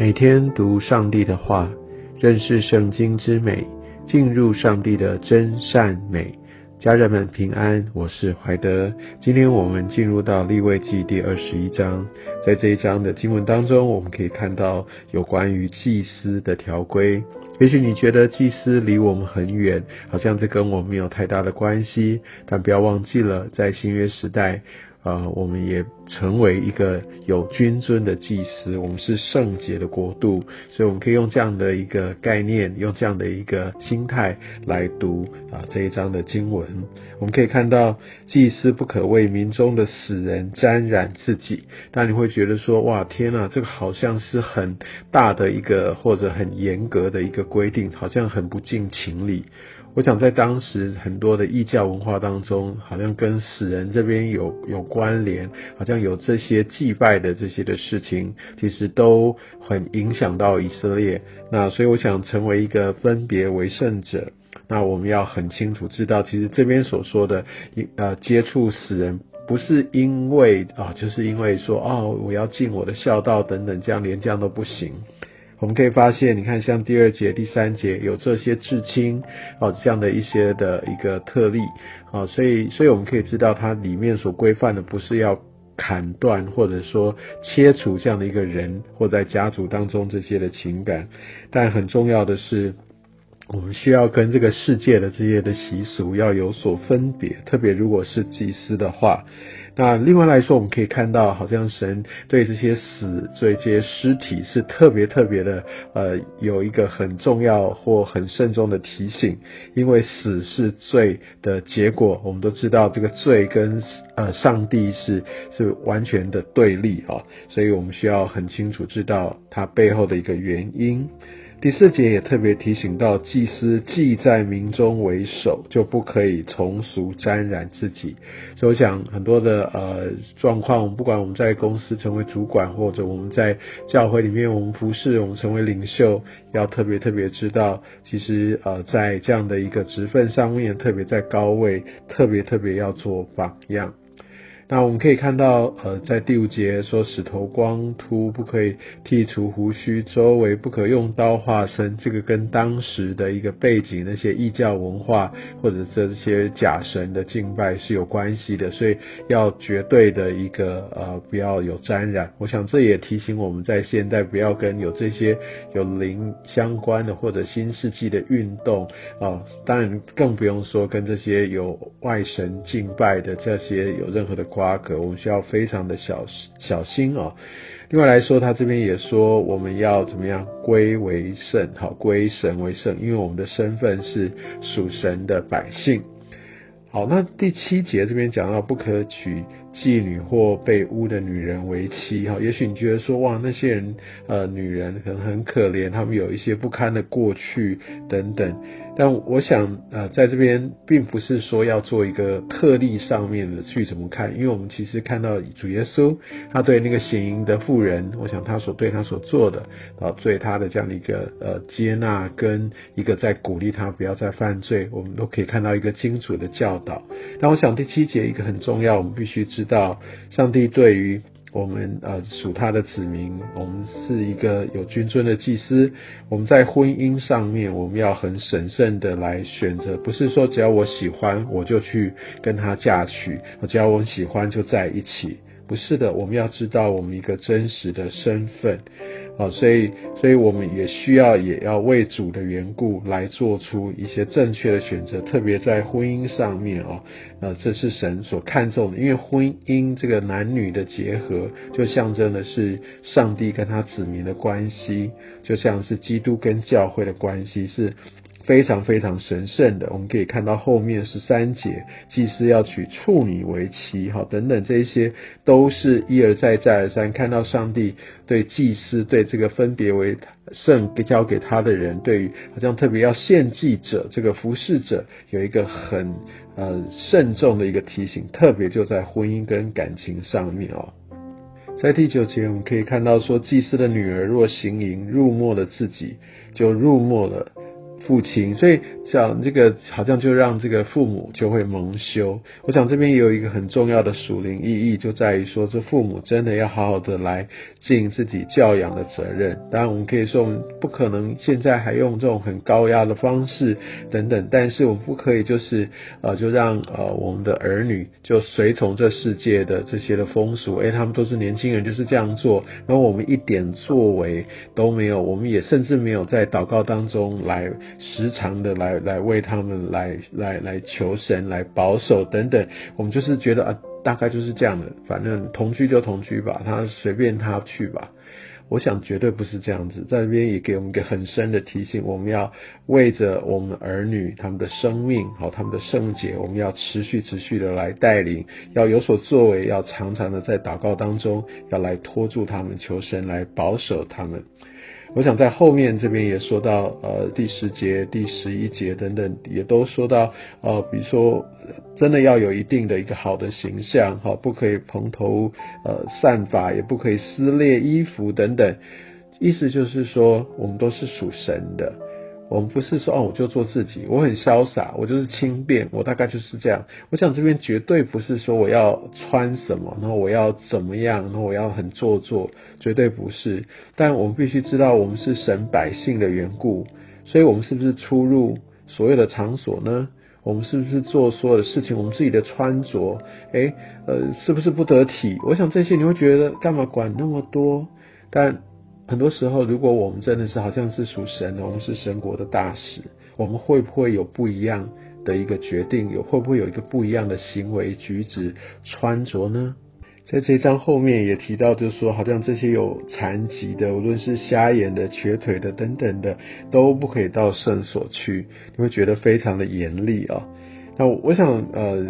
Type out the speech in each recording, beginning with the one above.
每天读上帝的话，认识圣经之美，进入上帝的真善美。家人们平安，我是怀德。今天我们进入到立位记第二十一章，在这一章的经文当中，我们可以看到有关于祭司的条规。也许你觉得祭司离我们很远，好像这跟我们没有太大的关系，但不要忘记了，在新约时代。啊，我们也成为一个有君尊的祭司，我们是圣洁的国度，所以我们可以用这样的一个概念，用这样的一个心态来读啊这一章的经文。我们可以看到，祭司不可为民中的死人沾染自己。但你会觉得说，哇，天呐，这个好像是很大的一个或者很严格的一个规定，好像很不近情理。我想在当时很多的异教文化当中，好像跟死人这边有有关联，好像有这些祭拜的这些的事情，其实都很影响到以色列。那所以我想成为一个分别为圣者，那我们要很清楚知道，其实这边所说的呃接触死人，不是因为啊，就是因为说哦我要尽我的孝道等等，这样连这样都不行。我们可以发现，你看，像第二节、第三节有这些至亲哦，这样的一些的一个特例啊，所以，所以我们可以知道，它里面所规范的不是要砍断或者说切除这样的一个人或在家族当中这些的情感，但很重要的是，我们需要跟这个世界的这些的习俗要有所分别，特别如果是祭司的话。那另外来说，我们可以看到，好像神对这些死、对这些尸体是特别特别的，呃，有一个很重要或很慎重的提醒，因为死是罪的结果。我们都知道，这个罪跟呃上帝是是完全的对立啊，所以我们需要很清楚知道它背后的一个原因。第四节也特别提醒到，祭司既在民中为首，就不可以从俗沾染自己。所以我想很多的呃状况，不管我们在公司成为主管，或者我们在教会里面我们服侍，我们成为领袖，要特别特别知道，其实呃在这样的一个职分上面，特别在高位，特别特别要做榜样。那我们可以看到，呃，在第五节说，使头光秃，不可以剃除胡须，周围不可用刀划身。这个跟当时的一个背景，那些异教文化或者这些假神的敬拜是有关系的，所以要绝对的一个呃，不要有沾染。我想这也提醒我们在现代不要跟有这些有灵相关的或者新世纪的运动啊，当然更不用说跟这些有外神敬拜的这些有任何的关。瓜葛，我们需要非常的小小心哦。另外来说，他这边也说，我们要怎么样归为圣，好归神为圣，因为我们的身份是属神的百姓。好，那第七节这边讲到，不可娶妓女或被污的女人为妻。哈，也许你觉得说，哇，那些人呃，女人可能很可怜，他们有一些不堪的过去等等。但我想，呃，在这边并不是说要做一个特例上面的去怎么看，因为我们其实看到主耶稣他对那个行淫的妇人，我想他所对他所做的，啊，对他的这样的一个呃接纳跟一个在鼓励他不要再犯罪，我们都可以看到一个清楚的教导。但我想第七节一个很重要，我们必须知道上帝对于。我们呃属他的子民，我们是一个有君尊的祭司。我们在婚姻上面，我们要很审慎的来选择，不是说只要我喜欢我就去跟他嫁娶，只要我喜欢就在一起，不是的。我们要知道我们一个真实的身份。啊，所以，所以我们也需要，也要为主的缘故来做出一些正确的选择，特别在婚姻上面哦，呃，这是神所看重的，因为婚姻这个男女的结合，就象征的是上帝跟他子民的关系，就像是基督跟教会的关系是。非常非常神圣的，我们可以看到后面十三节，祭司要娶处女为妻，哈，等等，这些都是一而再再而三看到上帝对祭司对这个分别为圣交给他的人，对于好像特别要献祭者这个服侍者有一个很呃慎重的一个提醒，特别就在婚姻跟感情上面哦。在第九节我们可以看到说，祭司的女儿若行淫，入没了自己，就入没了。父亲，所以讲这个好像就让这个父母就会蒙羞。我想这边也有一个很重要的属灵意义，就在于说，这父母真的要好好的来尽自己教养的责任。当然，我们可以说，我们不可能现在还用这种很高压的方式等等，但是我们不可以就是呃，就让呃我们的儿女就随从这世界的这些的风俗，哎，他们都是年轻人，就是这样做，然后我们一点作为都没有，我们也甚至没有在祷告当中来。时常的来来为他们来来来求神来保守等等，我们就是觉得啊，大概就是这样的，反正同居就同居吧，他随便他去吧。我想绝对不是这样子，在这边也给我们一个很深的提醒，我们要为着我们儿女他们的生命好他们的圣洁，我们要持续持续的来带领，要有所作为，要常常的在祷告当中要来拖住他们，求神来保守他们。我想在后面这边也说到，呃，第十节、第十一节等等，也都说到，呃，比如说，真的要有一定的一个好的形象，哈，不可以蓬头呃散发，也不可以撕裂衣服等等，意思就是说，我们都是属神的。我们不是说哦，我就做自己，我很潇洒，我就是轻便，我大概就是这样。我想这边绝对不是说我要穿什么，然后我要怎么样，然后我要很做作，绝对不是。但我们必须知道，我们是神百姓的缘故，所以我们是不是出入所有的场所呢？我们是不是做所有的事情？我们自己的穿着，诶，呃，是不是不得体？我想这些你会觉得干嘛管那么多？但很多时候，如果我们真的是好像是属神的，我们是神国的大使，我们会不会有不一样的一个决定？有会不会有一个不一样的行为举止穿着呢？在这章后面也提到，就是说，好像这些有残疾的，无论是瞎眼的、瘸腿的等等的，都不可以到圣所去。你会觉得非常的严厉啊。那我想，呃。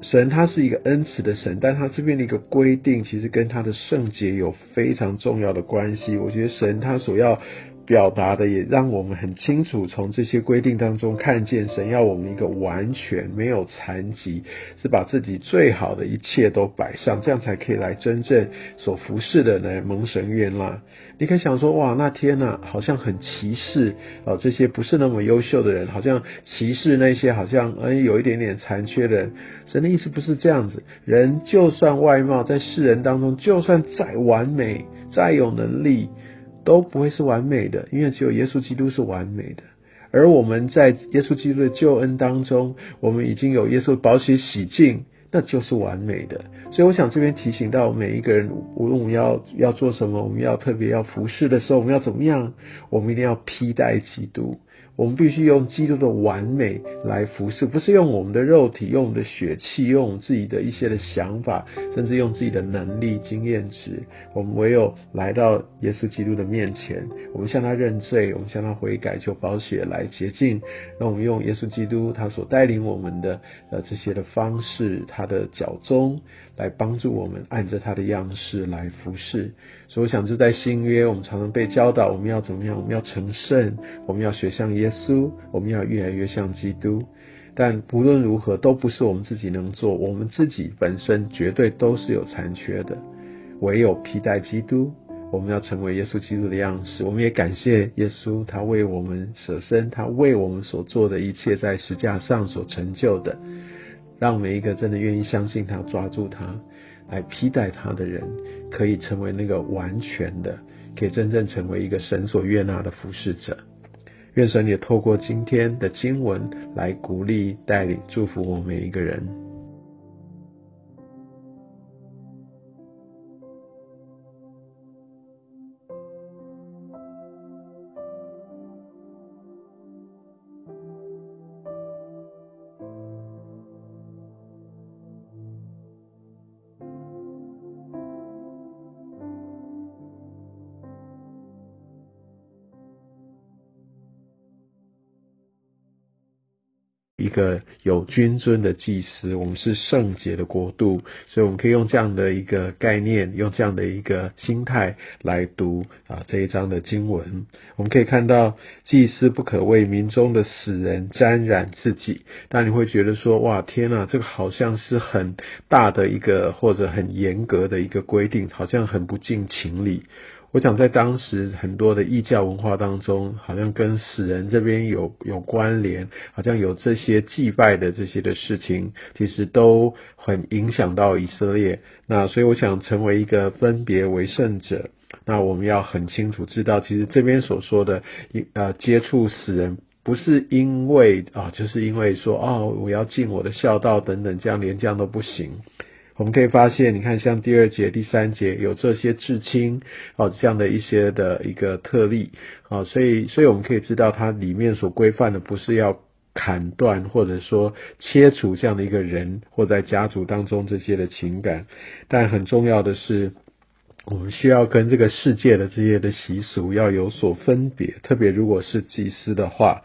神他是一个恩慈的神，但他这边的一个规定，其实跟他的圣洁有非常重要的关系。我觉得神他所要。表达的也让我们很清楚，从这些规定当中看见神要我们一个完全没有残疾，是把自己最好的一切都摆上，这样才可以来真正所服侍的呢蒙神悦纳。你可以想说，哇，那天呐，好像很歧视哦，这些不是那么优秀的人，好像歧视那些好像嗯有一点点残缺的人。神的意思不是这样子，人就算外貌在世人当中，就算再完美、再有能力。都不会是完美的，因为只有耶稣基督是完美的。而我们在耶稣基督的救恩当中，我们已经有耶稣保血洗净，那就是完美的。所以我想这边提醒到每一个人，无论我们要要做什么，我们要特别要服侍的时候，我们要怎么样？我们一定要披戴基督。我们必须用基督的完美来服侍，不是用我们的肉体、用我们的血气、用我们自己的一些的想法，甚至用自己的能力、经验值。我们唯有来到耶稣基督的面前，我们向他认罪，我们向他悔改，求保血来洁净。那我们用耶稣基督他所带领我们的呃这些的方式，他的脚踪来帮助我们按着他的样式来服侍。所以我想，就在新约，我们常常被教导，我们要怎么样？我们要成圣，我们要学像耶稣，我们要越来越像基督。但不论如何，都不是我们自己能做，我们自己本身绝对都是有残缺的。唯有披戴基督，我们要成为耶稣基督的样式。我们也感谢耶稣，他为我们舍身，他为我们所做的一切，在石架上所成就的，让每一个真的愿意相信他、抓住他。来披戴他的人，可以成为那个完全的，可以真正成为一个神所悦纳的服侍者。愿神也透过今天的经文来鼓励、带领、祝福我们每一个人。个有君尊的祭司，我们是圣洁的国度，所以我们可以用这样的一个概念，用这样的一个心态来读啊这一章的经文。我们可以看到，祭司不可为民中的死人沾染自己。但你会觉得说，哇，天呐，这个好像是很大的一个或者很严格的一个规定，好像很不近情理。我想在当时很多的异教文化当中，好像跟死人这边有有关联，好像有这些祭拜的这些的事情，其实都很影响到以色列。那所以我想成为一个分别为圣者，那我们要很清楚知道，其实这边所说的一呃接触死人，不是因为啊，就是因为说哦，我要尽我的孝道等等，这样连这样都不行。我们可以发现，你看，像第二节、第三节有这些至亲哦，这样的一些的一个特例啊，所以，所以我们可以知道，它里面所规范的不是要砍断或者说切除这样的一个人或在家族当中这些的情感，但很重要的是。我们需要跟这个世界的这些的习俗要有所分别，特别如果是祭司的话，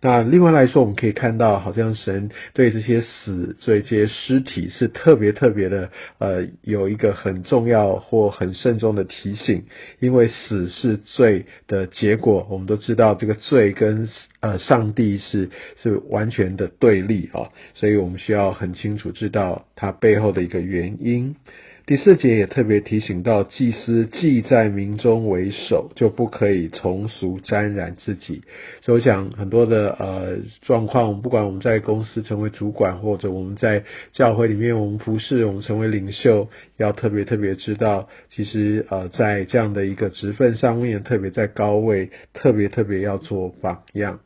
那另外来说，我们可以看到，好像神对这些死、对这些尸体是特别特别的，呃，有一个很重要或很慎重的提醒，因为死是罪的结果，我们都知道这个罪跟呃上帝是是完全的对立啊，所以我们需要很清楚知道它背后的一个原因。第四节也特别提醒到，祭司既在民中为首，就不可以从俗沾染自己。所以我想很多的呃状况，不管我们在公司成为主管，或者我们在教会里面我们服侍，我们成为领袖，要特别特别知道，其实呃在这样的一个职分上面，特别在高位，特别特别要做榜样。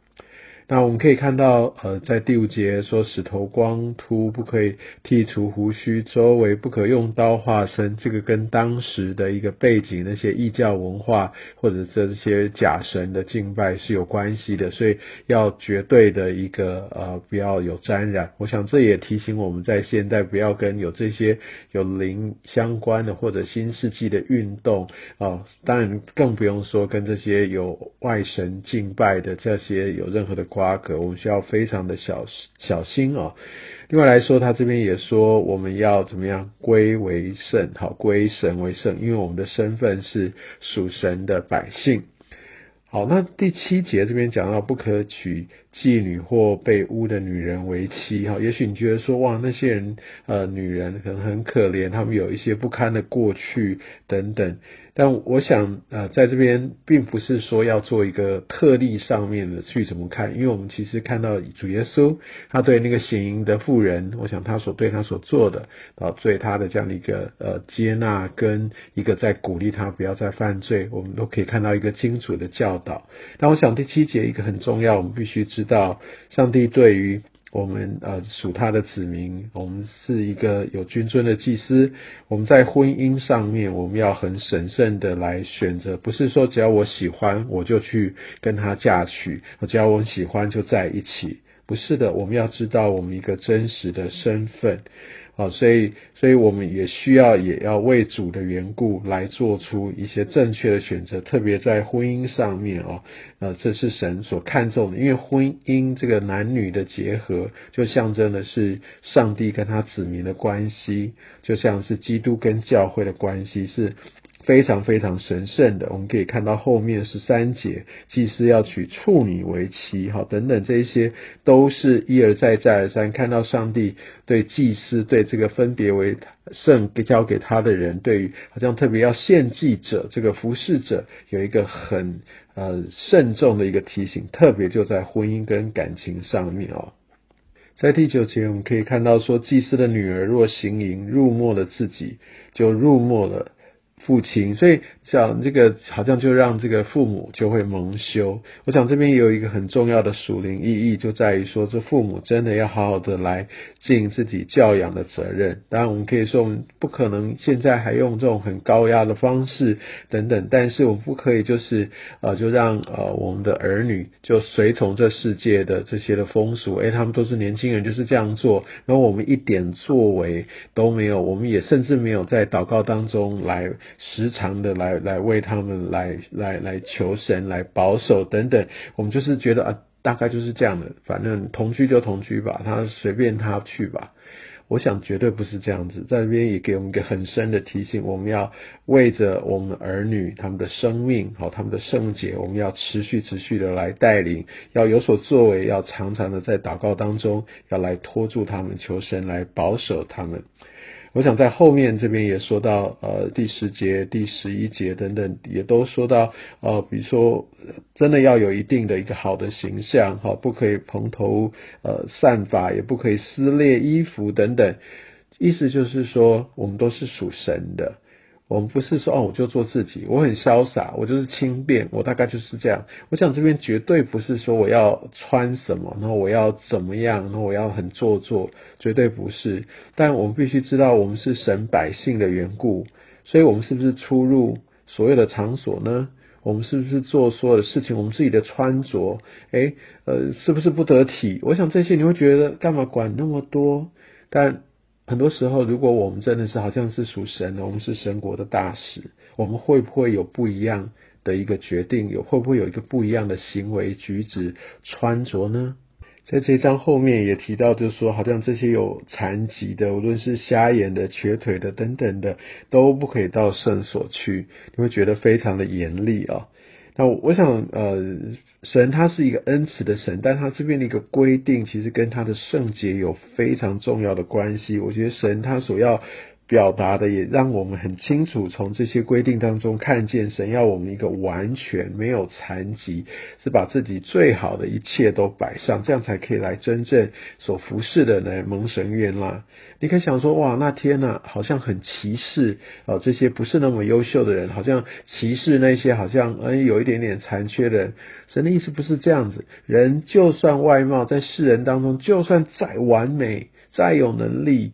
那我们可以看到，呃，在第五节说，使头光秃，不可以剃除胡须，周围不可用刀划身。这个跟当时的一个背景，那些异教文化或者这些假神的敬拜是有关系的，所以要绝对的一个呃，不要有沾染。我想这也提醒我们在现代不要跟有这些有灵相关的或者新世纪的运动啊，当然更不用说跟这些有外神敬拜的这些有任何的关。瓜葛，我们需要非常的小小心哦。另外来说，他这边也说，我们要怎么样归为圣，好归神为圣，因为我们的身份是属神的百姓。好，那第七节这边讲到不可取妓女或被污的女人为妻，哈，也许你觉得说，哇，那些人呃，女人可能很可怜，他们有一些不堪的过去等等。但我想，呃，在这边并不是说要做一个特例上面的去怎么看，因为我们其实看到主耶稣他对那个行淫的妇人，我想他所对他所做的，啊，对他的这样的一个呃接纳跟一个在鼓励他不要再犯罪，我们都可以看到一个清楚的教导。但我想第七节一个很重要，我们必须知知道上帝对于。我们呃属他的子民，我们是一个有君尊的祭司。我们在婚姻上面，我们要很神圣的来选择，不是说只要我喜欢我就去跟他嫁娶，只要我喜欢就在一起，不是的。我们要知道我们一个真实的身份。好，所以，所以我们也需要，也要为主的缘故来做出一些正确的选择，特别在婚姻上面哦，呃，这是神所看重的，因为婚姻这个男女的结合，就象征的是上帝跟他子民的关系，就像是基督跟教会的关系是。非常非常神圣的，我们可以看到后面十三节，祭司要娶处女为妻，好，等等，这一些都是一而再再而三看到上帝对祭司对这个分别为圣交给他的人，对于好像特别要献祭者这个服侍者有一个很呃慎重的一个提醒，特别就在婚姻跟感情上面哦。在第九节我们可以看到说，祭司的女儿若行淫，入没了自己，就入没了。父亲，所以像这个好像就让这个父母就会蒙羞。我想这边也有一个很重要的属灵意义，就在于说，这父母真的要好好的来尽自己教养的责任。当然，我们可以说，我们不可能现在还用这种很高压的方式等等，但是我们不可以就是呃，就让呃我们的儿女就随从这世界的这些的风俗，诶，他们都是年轻人，就是这样做，然后我们一点作为都没有，我们也甚至没有在祷告当中来。时常的来来为他们来来来求神来保守等等，我们就是觉得啊，大概就是这样的，反正同居就同居吧，他随便他去吧。我想绝对不是这样子，在这边也给我们一个很深的提醒，我们要为着我们儿女他们的生命好他们的圣洁，我们要持续持续的来带领，要有所作为，要常常的在祷告当中要来托住他们，求神来保守他们。我想在后面这边也说到，呃，第十节、第十一节等等，也都说到，呃，比如说，真的要有一定的一个好的形象，哈，不可以蓬头呃散发，也不可以撕裂衣服等等。意思就是说，我们都是属神的。我们不是说哦，我就做自己，我很潇洒，我就是轻便，我大概就是这样。我想这边绝对不是说我要穿什么，然后我要怎么样，然后我要很做作，绝对不是。但我们必须知道，我们是神百姓的缘故，所以我们是不是出入所有的场所呢？我们是不是做所有的事情？我们自己的穿着，诶，呃，是不是不得体？我想这些你会觉得干嘛管那么多？但很多时候，如果我们真的是好像是属神的，我们是神国的大使，我们会不会有不一样的一个决定？有会不会有一个不一样的行为举止穿着呢？在这章后面也提到，就是说，好像这些有残疾的，无论是瞎眼的、瘸腿的等等的，都不可以到圣所去。你会觉得非常的严厉啊。那我想，呃。神他是一个恩慈的神，但他这边的一个规定，其实跟他的圣洁有非常重要的关系。我觉得神他所要。表达的也让我们很清楚，从这些规定当中看见神要我们一个完全没有残疾，是把自己最好的一切都摆上，这样才可以来真正所服侍的呢蒙神悦纳。你可以想说，哇，那天呢，好像很歧视哦，这些不是那么优秀的人，好像歧视那些好像嗯有一点点残缺的人。神的意思不是这样子，人就算外貌在世人当中，就算再完美、再有能力。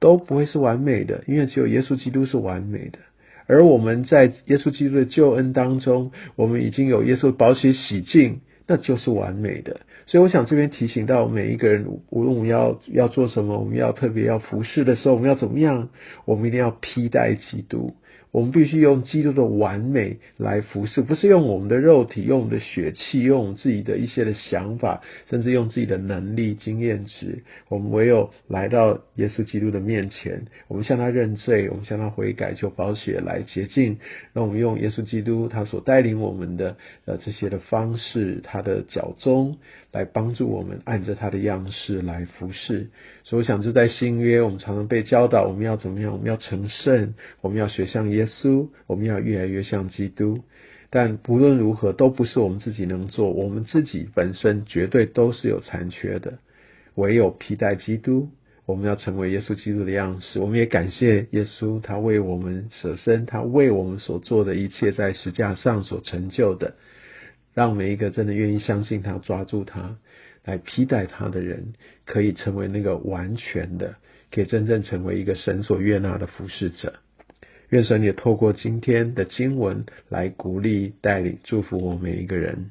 都不会是完美的，因为只有耶稣基督是完美的。而我们在耶稣基督的救恩当中，我们已经有耶稣保血洗净，那就是完美的。所以，我想这边提醒到每一个人，无论我们要要做什么，我们要特别要服侍的时候，我们要怎么样？我们一定要披戴基督。我们必须用基督的完美来服侍，不是用我们的肉体、用我们的血气、用我们自己的一些的想法，甚至用自己的能力、经验值。我们唯有来到耶稣基督的面前，我们向他认罪，我们向他悔改，求保血来洁净。让我们用耶稣基督他所带领我们的呃这些的方式，他的脚踪来帮助我们按着他的样式来服侍。所以我想，就在新约，我们常常被教导，我们要怎么样？我们要成圣，我们要学像耶稣，我们要越来越像基督。但不论如何，都不是我们自己能做，我们自己本身绝对都是有残缺的。唯有披戴基督，我们要成为耶稣基督的样式。我们也感谢耶稣，他为我们舍身，他为我们所做的一切，在石架上所成就的，让每一个真的愿意相信他、抓住他。来批待他的人，可以成为那个完全的，可以真正成为一个神所悦纳的服侍者。愿神也透过今天的经文来鼓励、带领、祝福我们每一个人。